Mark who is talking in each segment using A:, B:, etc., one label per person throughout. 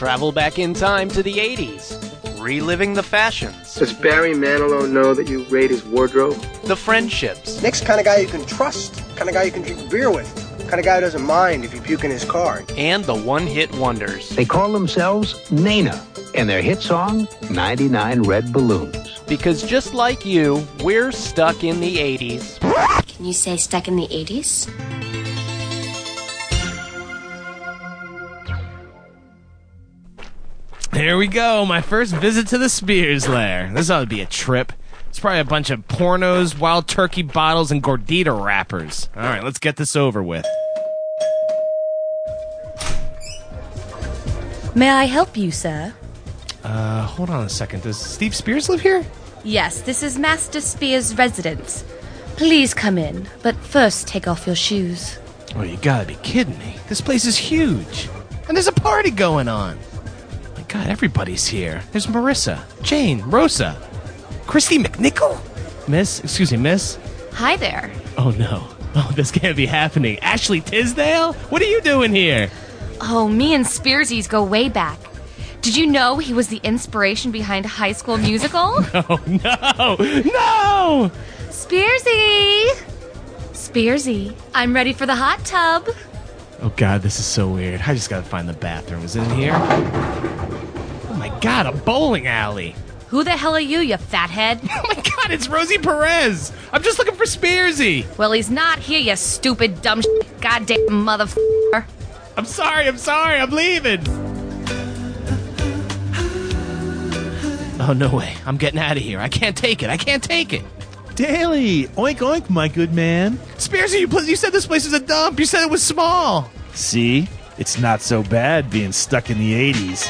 A: Travel back in time to the 80s, reliving the fashions,
B: Does Barry Manilow know that you raid his wardrobe?
A: the friendships,
C: Nick's kind of guy you can trust, kind of guy you can drink beer with, kind of guy who doesn't mind if you puke in his car.
A: and the one hit wonders.
D: They call themselves Nena, and their hit song, 99 Red Balloons.
A: Because just like you, we're stuck in the 80s.
E: Can you say stuck in the 80s?
F: Here we go. My first visit to the Spears Lair. This ought to be a trip. It's probably a bunch of pornos, wild turkey bottles, and gordita wrappers. All right, let's get this over with.
G: May I help you, sir?
F: Uh, hold on a second. Does Steve Spears live here?
G: Yes, this is Master Spears' residence. Please come in, but first take off your shoes.
F: Oh, you gotta be kidding me. This place is huge. And there's a party going on. God, everybody's here. There's Marissa, Jane, Rosa, Kristy McNichol. Miss, excuse me, miss.
G: Hi there.
F: Oh no. Oh, this can't be happening. Ashley Tisdale? What are you doing here?
G: Oh, me and Spearsies go way back. Did you know he was the inspiration behind High School Musical?
F: Oh no! No!
G: Spearsy! Spearsy, I'm ready for the hot tub.
F: Oh god, this is so weird. I just gotta find the bathroom. Is it in here? Oh my god, a bowling alley.
G: Who the hell are you, you fathead?
F: Oh my god, it's Rosie Perez. I'm just looking for Spearsy.
G: well, he's not here, you stupid, dumb, sh- goddamn motherfucker.
F: I'm sorry, I'm sorry, I'm leaving. Oh no way. I'm getting out of here. I can't take it. I can't take it.
H: Daily! Oink oink, my good man.
F: Spearsy, you, you said this place is a dump. You said it was small.
H: See? It's not so bad being stuck in the 80s.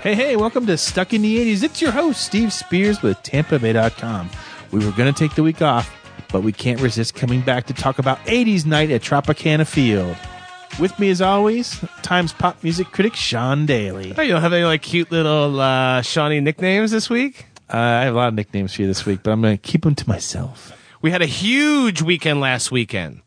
H: Hey, hey, welcome to Stuck in the 80s. It's your host, Steve Spears with TampaBay.com. We were going to take the week off, but we can't resist coming back to talk about 80s night at Tropicana Field. With me, as always, Times pop music critic Sean Daly.
F: Oh, you don't have any like cute little uh, Shawnee nicknames this week?
H: Uh, I have a lot of nicknames for you this week, but I'm going to keep them to myself.
F: We had a huge weekend last weekend.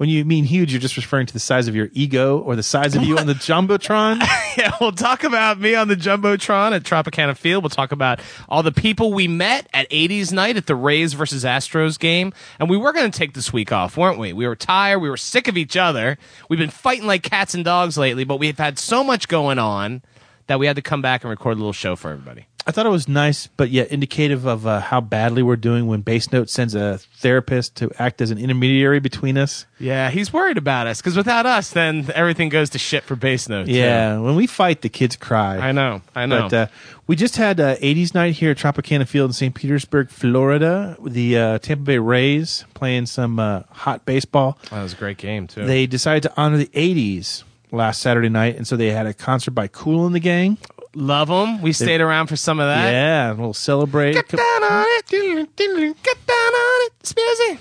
H: When you mean huge, you're just referring to the size of your ego or the size of you on the Jumbotron?
F: Yeah, we'll talk about me on the Jumbotron at Tropicana Field. We'll talk about all the people we met at 80s night at the Rays versus Astros game. And we were going to take this week off, weren't we? We were tired. We were sick of each other. We've been fighting like cats and dogs lately, but we've had so much going on that we had to come back and record a little show for everybody.
H: I thought it was nice, but yet indicative of uh, how badly we're doing when Bass Note sends a therapist to act as an intermediary between us.
F: Yeah, he's worried about us because without us, then everything goes to shit for bass notes.
H: Yeah, when we fight, the kids cry.
F: I know. I know.
H: But uh, we just had uh, 80s night here at Tropicana Field in St. Petersburg, Florida. The uh, Tampa Bay Rays playing some uh, hot baseball.
F: that was a great game, too.
H: They decided to honor the 80s last Saturday night, and so they had a concert by Kool and the Gang.
F: Love them. We stayed around for some of that.
H: Yeah, we'll celebrate.
F: Get down on it. Get down on it. Spearsy.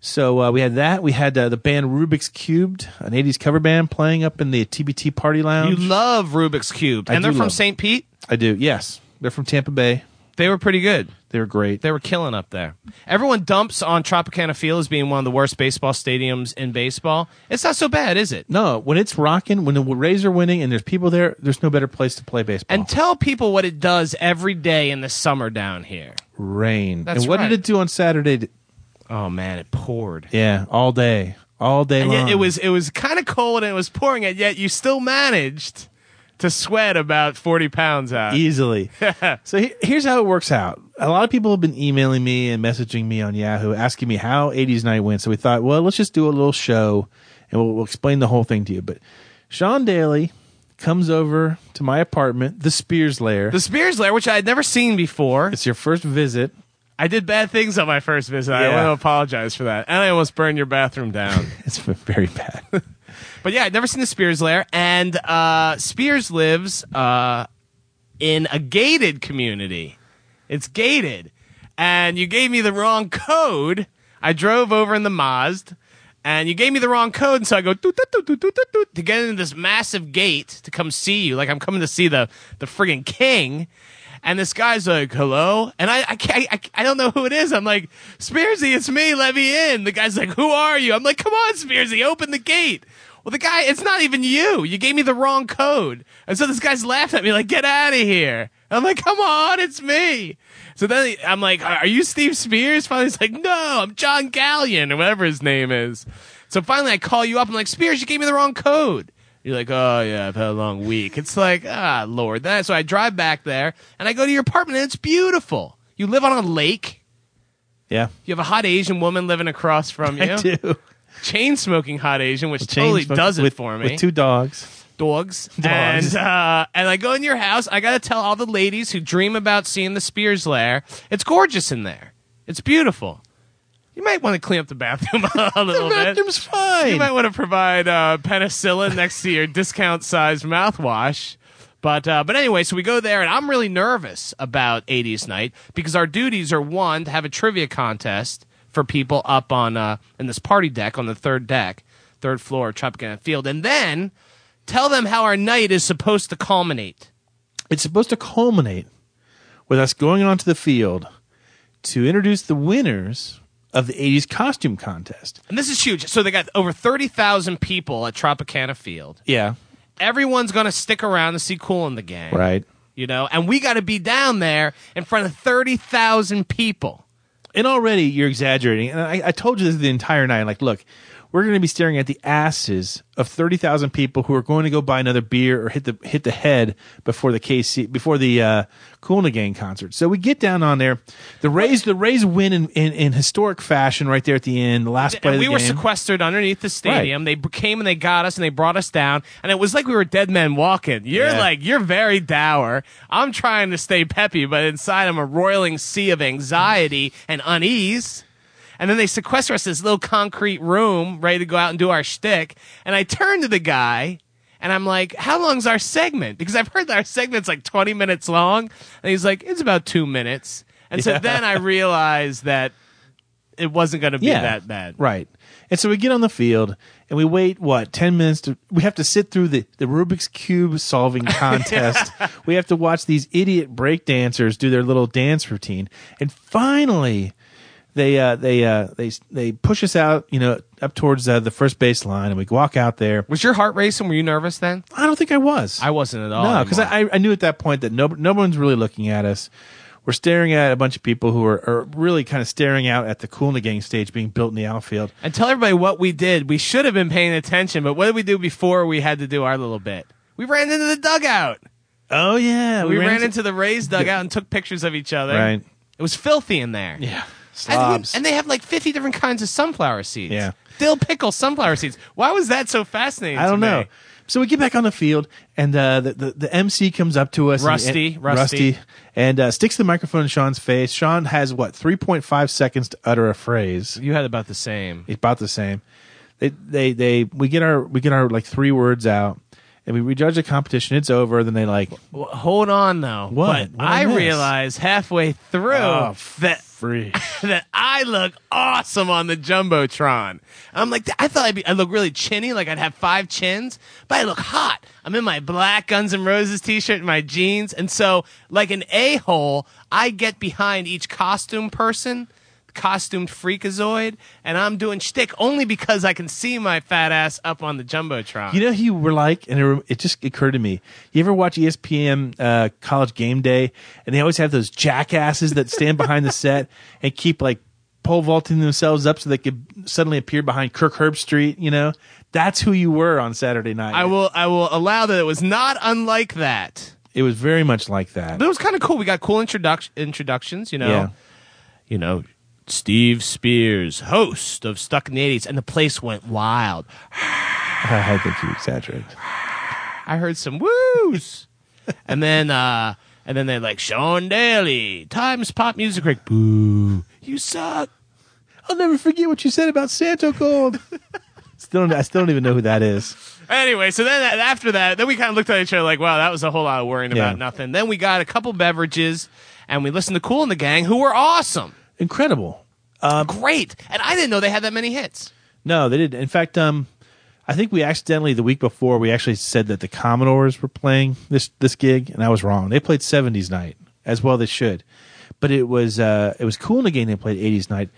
H: So uh, we had that. We had uh, the band Rubik's Cubed, an 80s cover band, playing up in the TBT Party Lounge.
F: You love Rubik's Cube.
H: I
F: And they're from
H: love-
F: St. Pete.
H: I do, yes. They're from Tampa Bay.
F: They were pretty good.
H: They were great.
F: They were killing up there. Everyone dumps on Tropicana Field as being one of the worst baseball stadiums in baseball. It's not so bad, is it?
H: No, when it's rocking, when the Rays are winning and there's people there, there's no better place to play baseball.
F: And tell people what it does every day in the summer down here.
H: rain.
F: That's
H: and what
F: right.
H: did it do on Saturday?
F: Oh man, it poured.
H: Yeah, all day. All day
F: And
H: long.
F: yet it was it was kind of cold and it was pouring, and yet you still managed to sweat about forty pounds out.
H: easily. so he- here's how it works out. A lot of people have been emailing me and messaging me on Yahoo asking me how 80s night went. So we thought, well, let's just do a little show and we'll, we'll explain the whole thing to you. But Sean Daly comes over to my apartment, the Spears Lair.
F: The Spears Lair, which I had never seen before.
H: it's your first visit.
F: I did bad things on my first visit. I
H: Yeah.
F: want to apologize for that. And I almost burned your bathroom down.
H: It's very bad.
F: but yeah, I'd never seen the Spears Lair. And uh, Spears lives uh, in a gated community. It's gated. And you gave me the wrong code. I drove over in the Mazda. And you gave me the wrong code, and so I go to get into this massive gate to come see you, like I'm coming to see the the friggin' king. And this guy's like, "Hello," and I, I, can't, I, I don't know who it is. I'm like, "Spearsy, it's me. Let me in." The guy's like, "Who are you?" I'm like, "Come on, Spearsy, open the gate." Well, the guy, it's not even you. You gave me the wrong code, and so this guy's laughing at me like, "Get out of here!" I'm like, "Come on, it's me." So then I'm like, "Are you Steve Spears?" Finally, he's like, "No, I'm John Gallion or whatever his name is." So finally, I call you up. I'm like, "Spears, you gave me the wrong code." You're like, oh yeah, I've had a long week. It's like, ah, Lord. Then so I drive back there and I go to your apartment and it's beautiful. You live on a lake.
H: Yeah,
F: You have a hot Asian woman living across from you.
H: I do.
F: Chain smoking hot Asian, which totally does it
H: with,
F: for me.
H: With two dogs.
F: dogs.
H: Dogs.
F: And uh, and I go in your house. I got to tell all the ladies who dream about seeing the Spears lair. It's gorgeous in there. It's beautiful. You might want to clean up the bathroom a little
H: The
F: bit.
H: bathroom's fine.
F: You might want to provide uh, penicillin next to your discount-sized mouthwash. But uh, but anyway, so we go there, and I'm really nervous about 80s night because our duties are one to have a trivia contest for people up on uh, in this party deck on the third deck, third floor of Tropicana Field, and then tell them how our night is supposed to culminate.
H: it's supposed to culminate with us going onto the field to introduce the winners of the 80s costume contest.
F: And this is huge. So they got over 30,000 people at Tropicana Field.
H: Yeah.
F: Everyone's going to stick around to see Kool and the Gang.
H: Right.
F: You know, and we got to be down there in front of 30,000 people.
H: And already you're exaggerating. And I, I told you this the entire night. Like, look, we're going to be staring at the asses of 30,000 people who are going to go buy another beer or hit the hit the head before the KC before the uh, Cool in Gang concert. So we get down on there. The Rays the Rays win in, in, in historic fashion right there at the end, the last play
F: And we were
H: game.
F: sequestered underneath the stadium. They came and they got us and they brought us down. And it was like we were dead men walking. You're
H: Yeah.
F: like, you're very dour. I'm trying to stay peppy, but inside I'm a roiling sea of anxiety and unease. And then they sequester us in this little concrete room, ready to go out and do our shtick. And I turn to the guy and I'm like, how long's our segment? Because I've heard that our segment's like 20 minutes long. And he's like, it's about two minutes. And so then I realized that it wasn't going to be that bad.
H: Right. And so we get on the field and we wait, what, 10 minutes to, we have to sit through the, the Rubik's Cube solving contest. we have to watch these idiot break dancers do their little dance routine. And finally, they, uh, they, uh, they, they push us out, you know, up towards uh, the first base line and we walk out there.
F: Was your heart racing? Were you nervous then?
H: I don't think I was.
F: I wasn't at all.
H: No, because. I, I knew at that point that no, no one's really looking at us. We're staring at a bunch of people who are, are really kind of staring out at the Kool and the Gang stage being built in the outfield.
F: and tell everybody what we did. We should have been paying attention, but what did we do before we had to do our little bit? We ran into the dugout.
H: Oh yeah,
F: We, ran, into the Rays dugout and took pictures of each other.
H: Right.
F: It was filthy in there.
H: yeah slobs.
F: we- and they have like 50 different kinds of sunflower seeds.
H: Yeah.
F: Dill pickle sunflower seeds. Why was that so fascinating?
H: I don't know.
F: me?
H: So we get back on the field, and uh, the, the the MC comes up to us,
F: Rusty,
H: and,
F: Rusty.
H: and uh, sticks the microphone in Sean's face. Sean has what three point five seconds to utter a phrase.
F: You had about the same.
H: It's about the same. They they they we get our we get our like three words out, and we rejudge the competition. It's over. Then they like
F: Well, hold on though.
H: What? What I
F: I
H: miss?
F: halfway through
H: oh
F: that
H: free.
F: that I look awesome on the jumbotron. I'm like, I thought I'd be, I look really chinny, like I'd have five chins, but I look hot. I'm in my black Guns N' Roses t-shirt and my jeans, and so like an a hole, I get behind each costume person, costumed freakazoid, and I'm doing shtick only because I can see my fat ass up on the jumbotron.
H: You know who you were like, and it, it just occurred to me. You ever watch ESPN uh, College Game Day, and they always have those jackasses that stand behind the set and keep like pole vaulting themselves up so they could suddenly appear behind Kirk Herbstreit. You know, that's who you were on Saturday night.
F: I will, I will allow that it was not unlike that.
H: It was very much like that.
F: But it was kind of cool. We got cool introduc- introductions, you know.
H: Yeah.
F: You know, Steve Spears, host of Stuck in the 80s, and the place went wild.
H: I think you exaggerate.
F: I heard some woos. and then uh and then they're like Sean Daly, Times Pop Music Break. Boo. You suck.
H: I'll never forget what you said about Santogold. still, don't- I still don't even know who that is.
F: Anyway, so then after that, then we kind of looked at each other like, wow, that was a whole lot of worrying
H: Yeah.
F: about nothing. Then we got a couple beverages and we listened to Kool and the Gang, who were awesome.
H: Incredible.
F: Great. And I didn't know they had that many hits.
H: No, they didn't. In fact, um, I think we accidentally the week before we actually said that the Commodores were playing this this gig, and I was wrong. They played '70s night as well. They should, but it was uh, it was cool in the game. They played '80s night,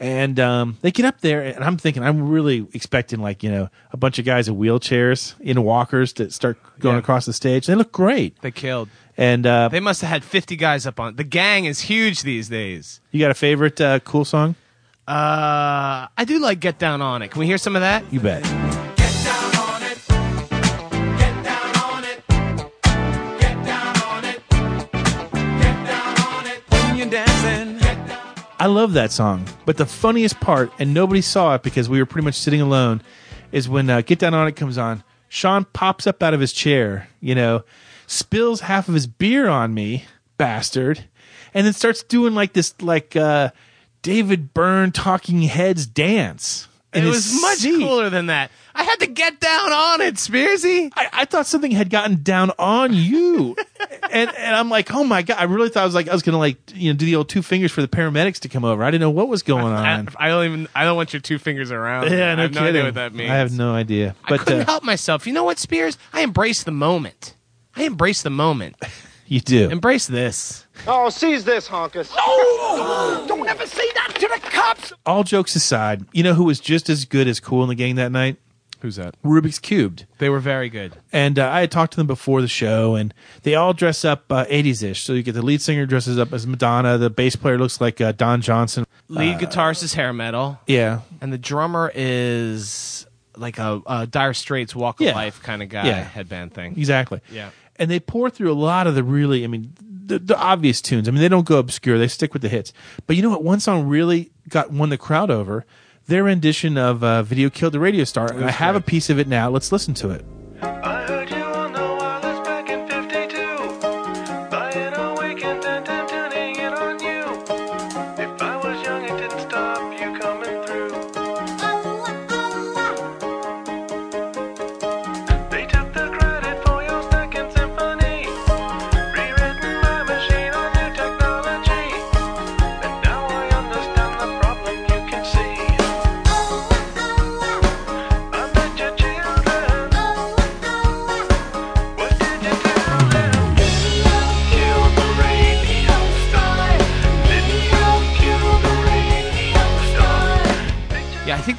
H: and um, they get up there, and I'm thinking I'm really expecting like you know a bunch of guys in wheelchairs in walkers to start going
F: Yeah.
H: across the stage. They look great,
F: They killed.
H: And uh,
F: They must have had 50 guys up on. The gang is huge these days.
H: you got a favorite uh, cool song?
F: Uh, I do like Get Down on It. Can we hear some of that?
H: You bet. I love that song. But the funniest part, and nobody saw it because we were pretty much sitting alone, is when uh, Get Down On It comes on. Sean pops up out of his chair, you know, spills half of his beer on me, bastard, and then starts doing like this, like uh, David Byrne Talking Heads dance.
F: it was much
H: seat.
F: cooler than that. I had to get down on it, Spearsy.
H: I, I thought something had gotten down on you, and and I'm like, oh my god! I really thought I was like I was gonna like you know do the old two fingers for the paramedics to come over. I didn't know what was going
F: I,
H: on.
F: I don't even. I don't want your two fingers around.
H: yeah, no
F: I have no
H: kidding.
F: idea what that means.
H: I have no idea.
F: I
H: But
F: couldn't
H: uh,
F: help myself. You know what, Spears? I embrace the moment. I embrace the moment.
H: you do.
F: Embrace this.
B: Oh, seize this, honkus. No!
C: Don't ever say that to the cops.
H: All jokes aside, you know who was just as good as Kool and the Gang that night?
F: Who's that?
H: Rubik's Cubed.
F: They were very good.
H: And uh, I had talked to them before the show, and they all dress up uh, 80s ish. So you get the lead singer dresses up as Madonna, the bass player looks like uh, Don Johnson.
F: Lead guitarist is hair metal,
H: Yeah.
F: and the drummer is like a, a Dire Straits Walk of
H: Yeah.
F: Life kind of guy
H: Yeah.
F: headband thing.
H: Exactly.
F: Yeah.
H: And they pour through a lot of the really, I mean, the, the obvious tunes. I mean, they don't go obscure; they stick with the hits. But you know what? One song really got won the crowd over. Their rendition of uh, "Video Killed the Radio Star," and I have a piece of it now. Let's listen to it.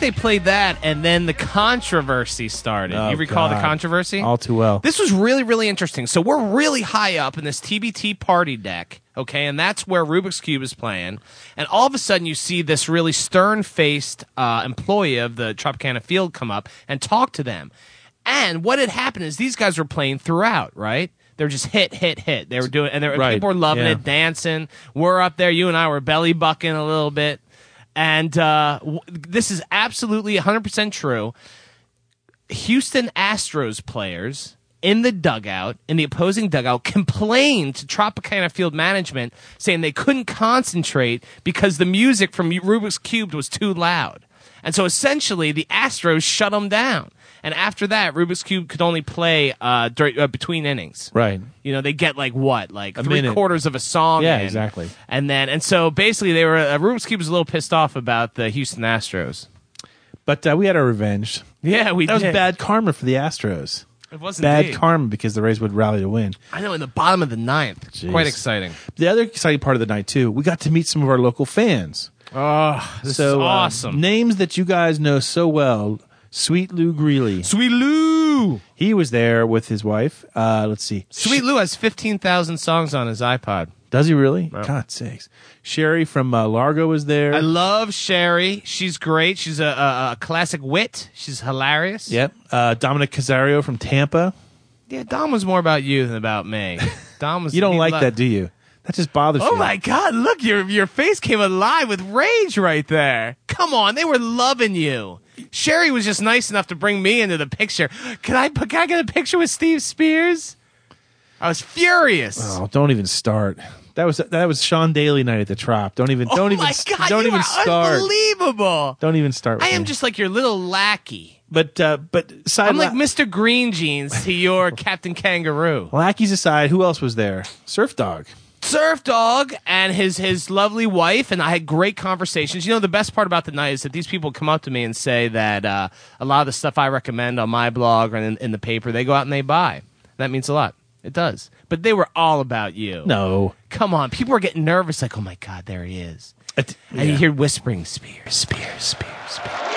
F: They played that, and then the controversy started.
H: Oh,
F: you recall the controversy?
H: All too well.
F: This was really, really interesting. So we're really high up in this TBT party deck, okay, and that's where Rubik's Cube is playing. And all of a sudden, you see this really stern-faced uh, employee of the Tropicana Field come up and talk to them. And what had happened is these guys were playing throughout, right? They were just hit, hit, hit. They were doing, and they were,
H: Right,
F: people were loving
H: yeah.
F: it, dancing. We're up there. You and I were belly bucking a little bit. And uh, w- this is absolutely 100% true. Houston Astros players in the dugout, in the opposing dugout, complained to Tropicana Field management saying they couldn't concentrate because the music from Rubik's Cube was too loud. And so essentially, the Astros shut them down. And after that, Rubik's Cube could only play uh, dur- uh, between innings.
H: Right.
F: You know, they get like what, like
H: A
F: three
H: minute.
F: quarters of a song.
H: Yeah,
F: in.
H: exactly.
F: And then, and so basically, they were uh, Rubik's Cube was a little pissed off about the Houston Astros.
H: But uh, we had our revenge.
F: Yeah, we
H: That was bad karma for the Astros.
F: It wasn't
H: Bad
F: indeed.
H: karma because the Rays would rally to win.
F: I know in the bottom of the ninth.
H: Jeez.
F: Quite exciting.
H: The other exciting part of the night too, we got to meet some of our local fans.
F: Oh, this
H: so
F: is
H: uh,
F: awesome.
H: names that you guys know so well. Sweet Lou Greeley.
F: Sweet Lou.
H: He was there with his wife. Uh, let's see.
F: Sweet Lou has fifteen thousand songs on his iPod.
H: Does he really? God sakes. Sherry from uh, Largo was there.
F: I love Sherry. She's great. She's a, a, a classic wit. She's hilarious.
H: yep. Uh, Dominic Casario from Tampa.
F: Yeah, Dom was more about you than about me. Dom was.
H: You don't like
F: lo-
H: that, do you? That just bothers you.
F: Oh my God! Look, your your face came alive with rage right there. Come on, they were loving you. Sherry was just nice enough to bring me into the picture. Can I can I get a picture with Steve Spears? I was furious.
H: Oh, don't even start. That was that was Sean Daly night at the Trop. Don't even don't
F: oh
H: even
F: God!
H: don't even start.
F: Unbelievable.
H: Don't even start. With
F: I am
H: me.
F: just like your little lackey.
H: But uh, but side
F: I'm like Mr. Green Jeans to your Captain Kangaroo.
H: lackeys aside, who else was there? Surf Dog.
F: Surf Dog and his his lovely wife, and I had great conversations. You know, the best part about the night is that these people come up to me and say that uh, a lot of the stuff I recommend on my blog or in, in the paper, they go out and they buy. That means a lot. It does. But they were all about you.
H: No.
F: Come on, people are getting nervous, like, oh my god, there he is.
H: It-
F: And you hear whispering, Spears, Spears, Spears, Spears.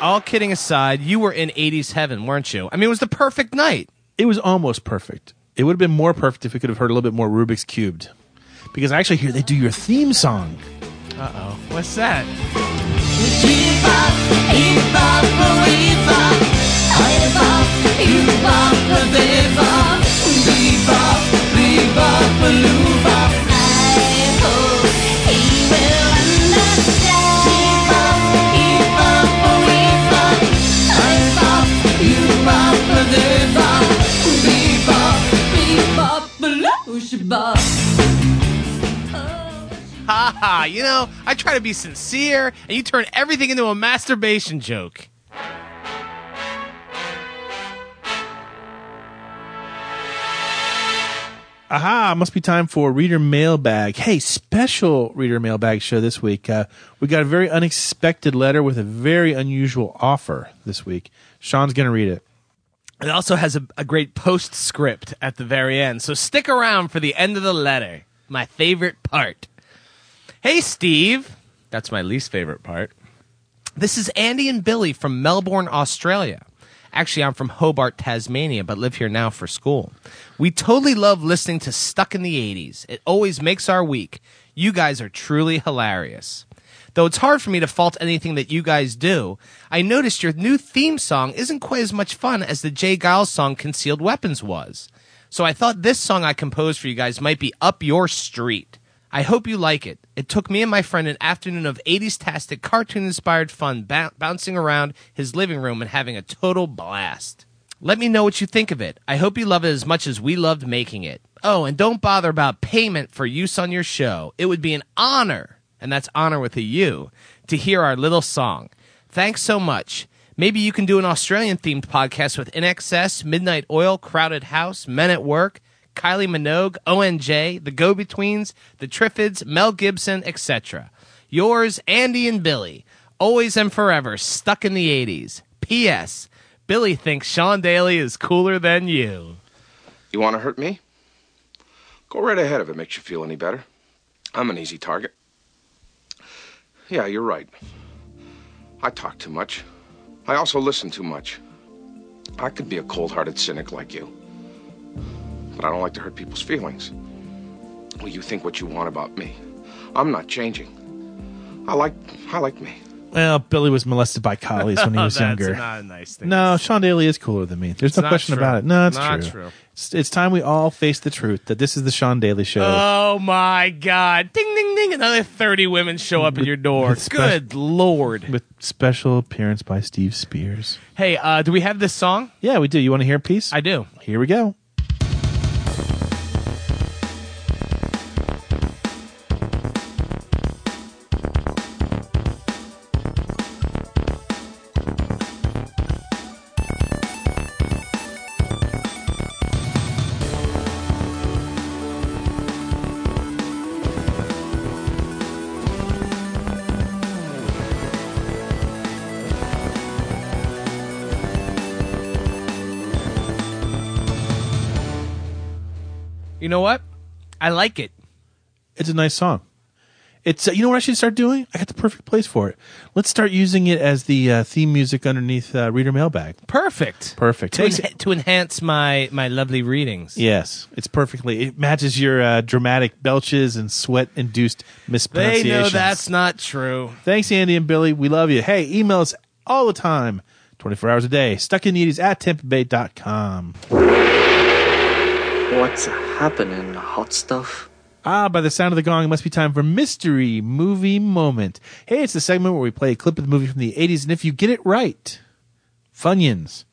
F: All kidding aside, you were in 80s heaven, weren't you? I mean, it was the perfect night.
H: It was almost perfect. It would have been more perfect if we could have heard a little bit more Rubik's Cubed. Because I actually hear they do your theme song.
F: Uh oh. What's that? Ha ha. You know, I try to be sincere, and you turn everything into a masturbation joke.
H: Aha, must be time for reader mailbag. Hey, special reader mailbag show this week. Uh, we got a very unexpected letter with a very unusual offer this week. Sean's going to read it.
F: It also has a, a great postscript at the very end, so stick around for the end of the letter. My favorite part. Hey, Steve. That's my least favorite part. This is Andy and Billy from Melbourne, Australia. Actually, I'm from Hobart, Tasmania, but live here now for school. We totally love listening to Stuck in the 80s. It always makes our week. You guys are truly hilarious. Though it's hard for me to fault anything that you guys do, I noticed your new theme song isn't quite as much fun as the J. Geils song Concealed Weapons was. So I thought this song I composed for you guys might be up your street. I hope you like it. It took me and my friend an afternoon of 80s tastic cartoon inspired fun bou- bouncing around his living room and having a total blast. Let me know what you think of it. I hope you love it as much as we loved making it. Oh, and don't bother about payment for use on your show. It would be an honor, and that's honor with a U, to hear our little song. Thanks so much. Maybe you can do an Australian themed podcast with INXS, Midnight Oil, Crowded House, Men at Work, Kylie Minogue, ONJ, The Go Betweens, The Triffids, Mel Gibson, etc. Yours, Andy and Billy. Always and forever, stuck in the 80s. P.S. Billy thinks Sean Daly is cooler than you.
I: You want to hurt me? Go right ahead if it makes you feel any better. I'm an easy target. Yeah, you're right. I talk too much. I also listen too much. I could be a cold hearted cynic like you. But I don't like to hurt people's feelings. Well, you think what you want about me. I'm not changing. I like I like me.
H: Well, Billy was molested by collies when he was
F: That's
H: younger.
F: not a nice thing.
H: No, Sean Daly is cooler than me. There's no
F: not
H: question
F: true.
H: about it. No, it's
F: Not
H: true.
F: true.
H: It's, it's time we all face the truth that this is the Sean Daly show.
F: Oh my God! Ding ding! Another thirty women show up at your door. Good lord!
H: with special appearance by Steve Spears.
F: Hey, uh, do we have this song?
H: Yeah, we do. You want to hear a piece?
F: I do.
H: Here we go.
F: You know what? I like it.
H: It's a nice song. It's uh, you know what I should start doing? I got the perfect place for it. Let's start using it as the uh, theme music underneath uh, reader mailbag.
F: Perfect.
H: Perfect.
F: To,
H: Takes-
F: enha- to enhance my my lovely readings.
H: Yes, it's perfectly. It matches your uh, dramatic belches and sweat-induced
F: They
H: mispronunciations.
F: know that's not true.
H: Thanks, Andy and Billy. We love you. Hey, email us all the time, 24 hours a day. Stuck in the 80s at tampabay.com.
J: What's happening, hot stuff?
H: Ah, by the sound of the gong, it must be time for Mystery Movie Moment. Hey, it's the segment where we play a clip of the movie from the 80s, and if you get it right, Funyuns,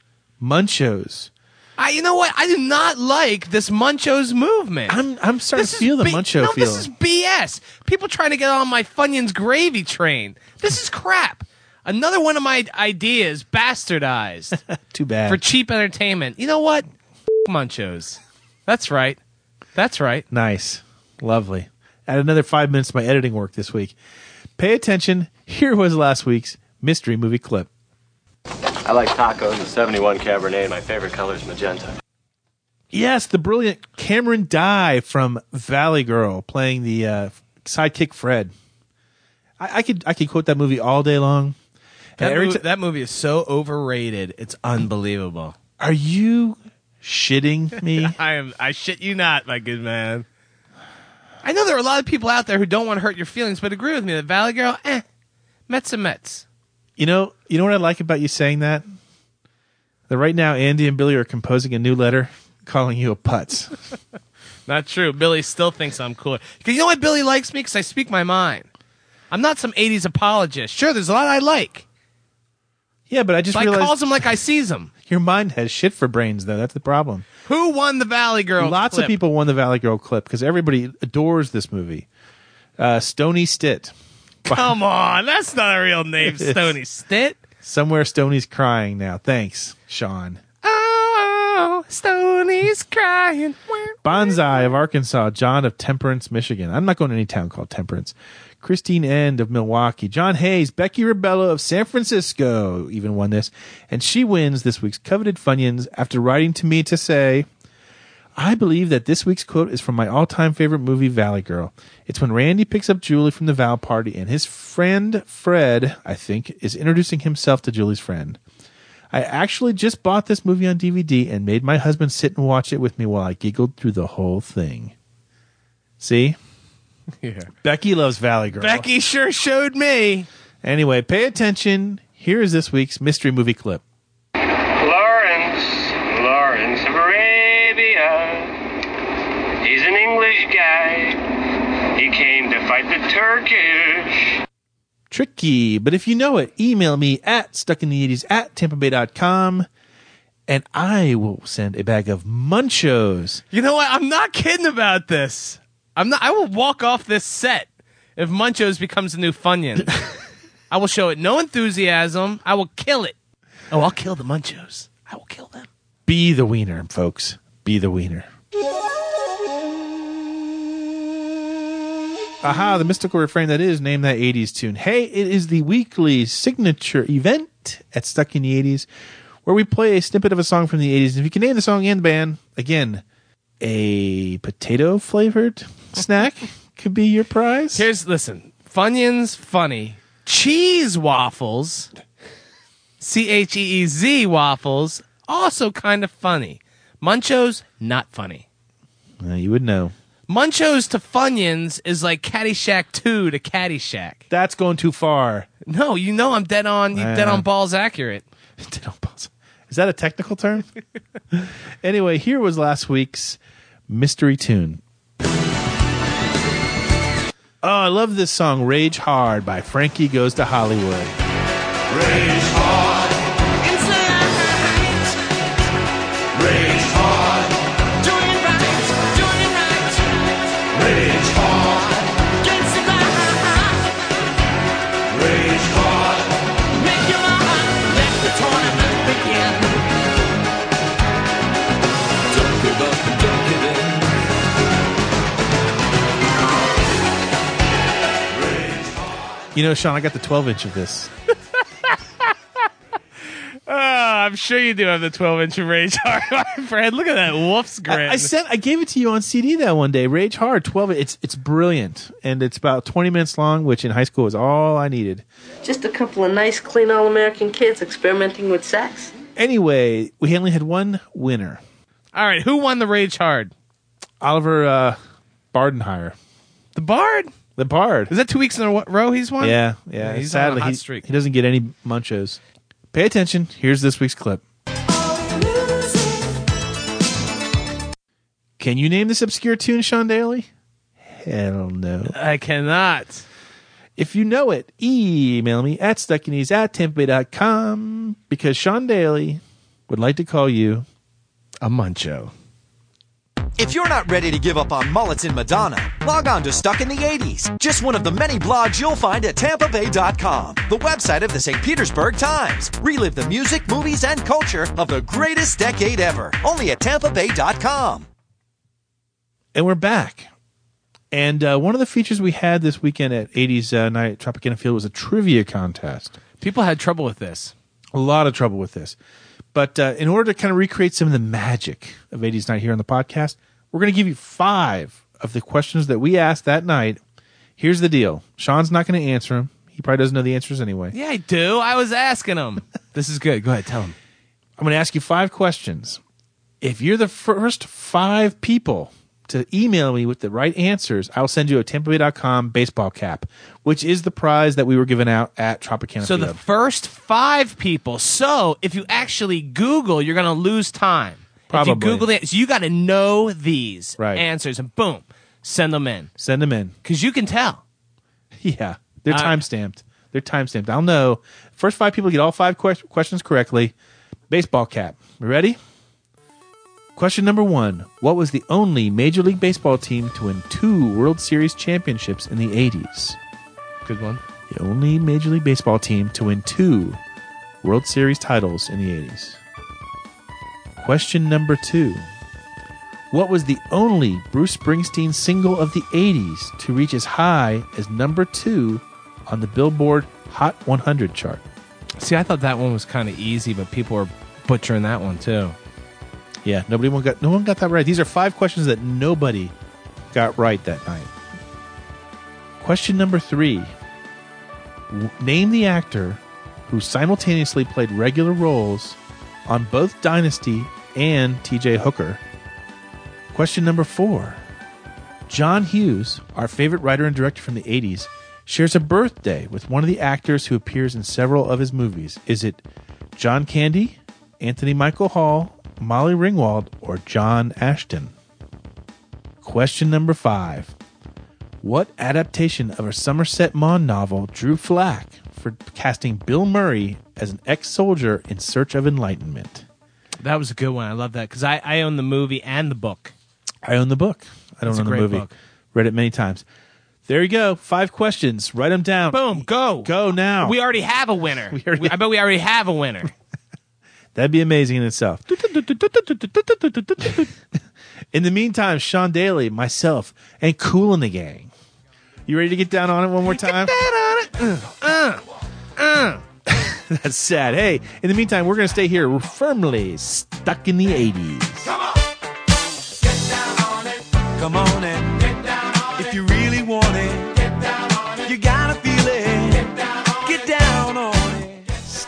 H: Munchos.
F: I, you know what? I do not like this Munchos movement.
H: I'm I'm starting
F: This
H: to
F: is
H: feel the
F: B-
H: Muncho
F: no,
H: feel.
F: this is BS. People trying to get on my Funyuns gravy train. This is crap. Another one of my ideas bastardized
H: Too bad.
F: for cheap entertainment. You know what? Munchos. That's right. That's right.
H: Nice. Lovely. Add another five minutes to my editing work this week. Pay attention. Here was last week's mystery movie clip.
K: I like tacos, a 71 Cabernet, and my favorite color is magenta.
H: Yes, the brilliant Cameron Dye from Valley Girl playing the uh, sidekick Fred. I, I could I could quote that movie all day long.
F: That,
H: every
F: movie,
H: ti-
F: that movie is so overrated. It's unbelievable.
H: are you shitting me?
F: I am. I shit you not, my good man. I know there are a lot of people out there who don't want to hurt your feelings, but agree with me that Valley Girl, eh, Mets and Mets.
H: you know you know what I like about you saying that? That right now Andy and Billy are composing a new letter calling you a putz.
F: Not true. Billy still thinks I'm cooler. 'Cause You know why Billy likes me? Because I speak my mind. I'm not some '80s apologist. Sure, there's a lot I like.
H: yeah, but I just
F: But I calls them like I sees them.
H: Your mind has shit for brains though. That's the problem.
F: Who won the Valley Girl?
H: Lots
F: clip?
H: of people won the Valley Girl clip because everybody adores this movie. Uh, Stony Stitt.
F: Come on, that's not a real name, Stony Stitt.
H: Somewhere Stony's crying now. Thanks, Sean.
F: Oh, Stoney's crying.
H: Bonsai of Arkansas, John of Temperance, Michigan. I'm not going to any town called Temperance. Christine End of Milwaukee, John Hayes, Becky Rebello of San Francisco even won this, and she wins this week's coveted Funyuns after writing to me to say, I believe that this week's quote is from my all-time favorite movie, Valley Girl. It's when Randy picks up Julie from the Val party, and his friend Fred, I think, is introducing himself to Julie's friend. I actually just bought this movie on DVD and made my husband sit and watch it with me while I giggled through the whole thing. See?
F: Yeah.
H: Becky loves Valley Girl.
F: Becky sure showed me.
H: Anyway, pay attention. Here is this week's mystery movie clip.
L: Lawrence, Lawrence of Arabia. He's an English guy. He came to fight the Turkish.
H: Tricky, but if you know it, email me at stuckinthe80s at tampabay.com and I will send a bag of munchos.
F: You know what? I'm not kidding about this. I'm not. I will walk off this set if Munchos becomes the new Funyun. I will show it no enthusiasm. I will kill it. Oh, I'll kill the Munchos. I will kill them.
H: Be the wiener, folks. Be the wiener. Aha, the mystical refrain that is name that 80s tune. Hey, it is the weekly signature event at Stuck in the 80s where we play a snippet of a song from the 80s. And if you can name the song and the band, again, a potato flavored snack could be your prize.
F: Here's listen. Funyuns funny. Cheese waffles. C H E E Z waffles also kind of funny. Munchos not funny.
H: Uh, you would know.
F: Munchos to Funyuns is like Caddyshack 2 to Caddyshack.
H: That's going too far.
F: No, you know I'm dead on you dead on balls accurate.
H: Dead on balls. Is that a technical term? anyway, here was last week's mystery tune. Oh, I love this song, Rage Hard by Frankie Goes to Hollywood.
L: Rage hard.
H: You know, Sean, I got the 12 inch of this.
F: Oh, I'm sure you do have the 12 inch of Rage Hard, my friend. Look at that wolf's grin.
H: I, I sent, I gave it to you on CD that one day. Rage Hard, 12. It's it's brilliant, and it's about 20 minutes long, which in high school was all I needed.
M: Just a couple of nice, clean, all American kids experimenting with sex.
H: Anyway, we only had one winner,
F: All right, who won the Rage Hard?
H: Oliver uh, Bardenhire.
F: The Bard?
H: The Bard.
F: Is that two weeks in a row he's won?
H: Yeah, yeah.
F: he's
H: Sadly,
F: on a hot
H: he,
F: streak.
H: he doesn't get any munchos. Pay attention. Here's this week's clip. Can you name this obscure tune, Sean Daly? Hell no.
F: I cannot.
H: If you know it, email me at stuckinees at tampabay.com because Sean Daly would like to call you
F: A Muncho.
N: If you're not ready to give up on mullets and Madonna, log on to Stuck in the 80s, just one of the many blogs you'll find at TampaBay.com, the website of the St. Petersburg Times. Relive the music, movies, and culture of the greatest decade ever, only at TampaBay.com.
H: And we're back. And uh, one of the features we had this weekend at 80s uh, Night at Tropicana Field was a trivia contest.
F: People had trouble with this.
H: A lot of trouble with this. But uh, in order to kind of recreate some of the magic of 80s Night here on the podcast, we're going to give you five of the questions that we asked that night. Here's the deal Sean's not going to answer them. He probably doesn't know the answers anyway.
F: Yeah, I do. I was asking him. this is good. Go ahead, tell him.
H: I'm going to ask you five questions. If you're the first five people to email me with the right answers, I'll send you a TampaBay.com baseball cap, which is the prize that we were giving out at Tropicana
F: So
H: Field.
F: the first five people. So if you actually Google, you're going to lose time. If
H: Probably.
F: you Google the, so you got to know these
H: Right.
F: answers and boom, send them in
H: Send them in.
F: because you can tell.
H: Yeah, they're
F: Uh,
H: time stamped. They're time stamped. I'll know. First five people get all five que- questions correctly. Baseball cap. You ready? Question number one What was the only Major League Baseball team to win two World Series championships in the 80s?
F: Good one.
H: The only Major League Baseball team to win two World Series titles in the 80s. Question number two What was the only Bruce Springsteen single of the 80s to reach as high as number two on the Billboard Hot 100 chart?
F: See, I thought that one was kind of easy, but people were butchering that one too.
H: Yeah, nobody got no one got that right. These are five questions that nobody got right that night. Question number three: Name the actor who simultaneously played regular roles on both Dynasty and T.J. Hooker. Question number four: John Hughes, our favorite writer and director from the '80s, shares a birthday with one of the actors who appears in several of his movies. Is it John Candy, Anthony Michael Hall, Molly Ringwald, or John Ashton? Question number five. What adaptation of a Somerset Maugham novel drew flack for casting Bill Murray as an ex soldier in search of enlightenment?
F: That was a good one. I love that because I, I own the movie and the book.
H: I own the book. I don't own the movie.
F: book.
H: Read it many times. There you go. Five questions. Write them down.
F: Boom, go.
H: Go now.
F: We already have a winner. We I bet we already have a winner.
H: That'd be amazing in itself. In the meantime, Sean Daly, myself, and Kool and the Gang. You ready to get down on it one more time? Uh, uh, uh. That's sad. Hey, in the meantime, we're going to stay here We're firmly stuck in the 80s.
O: Come on get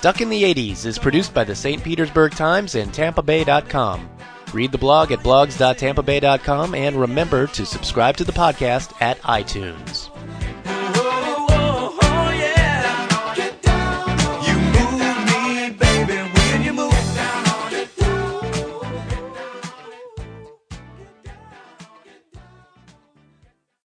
A: Stuck in the 80s is produced by the St. Petersburg Times and TampaBay.com. Read the blog at blogs.tampabay.com and remember to subscribe to the podcast at iTunes.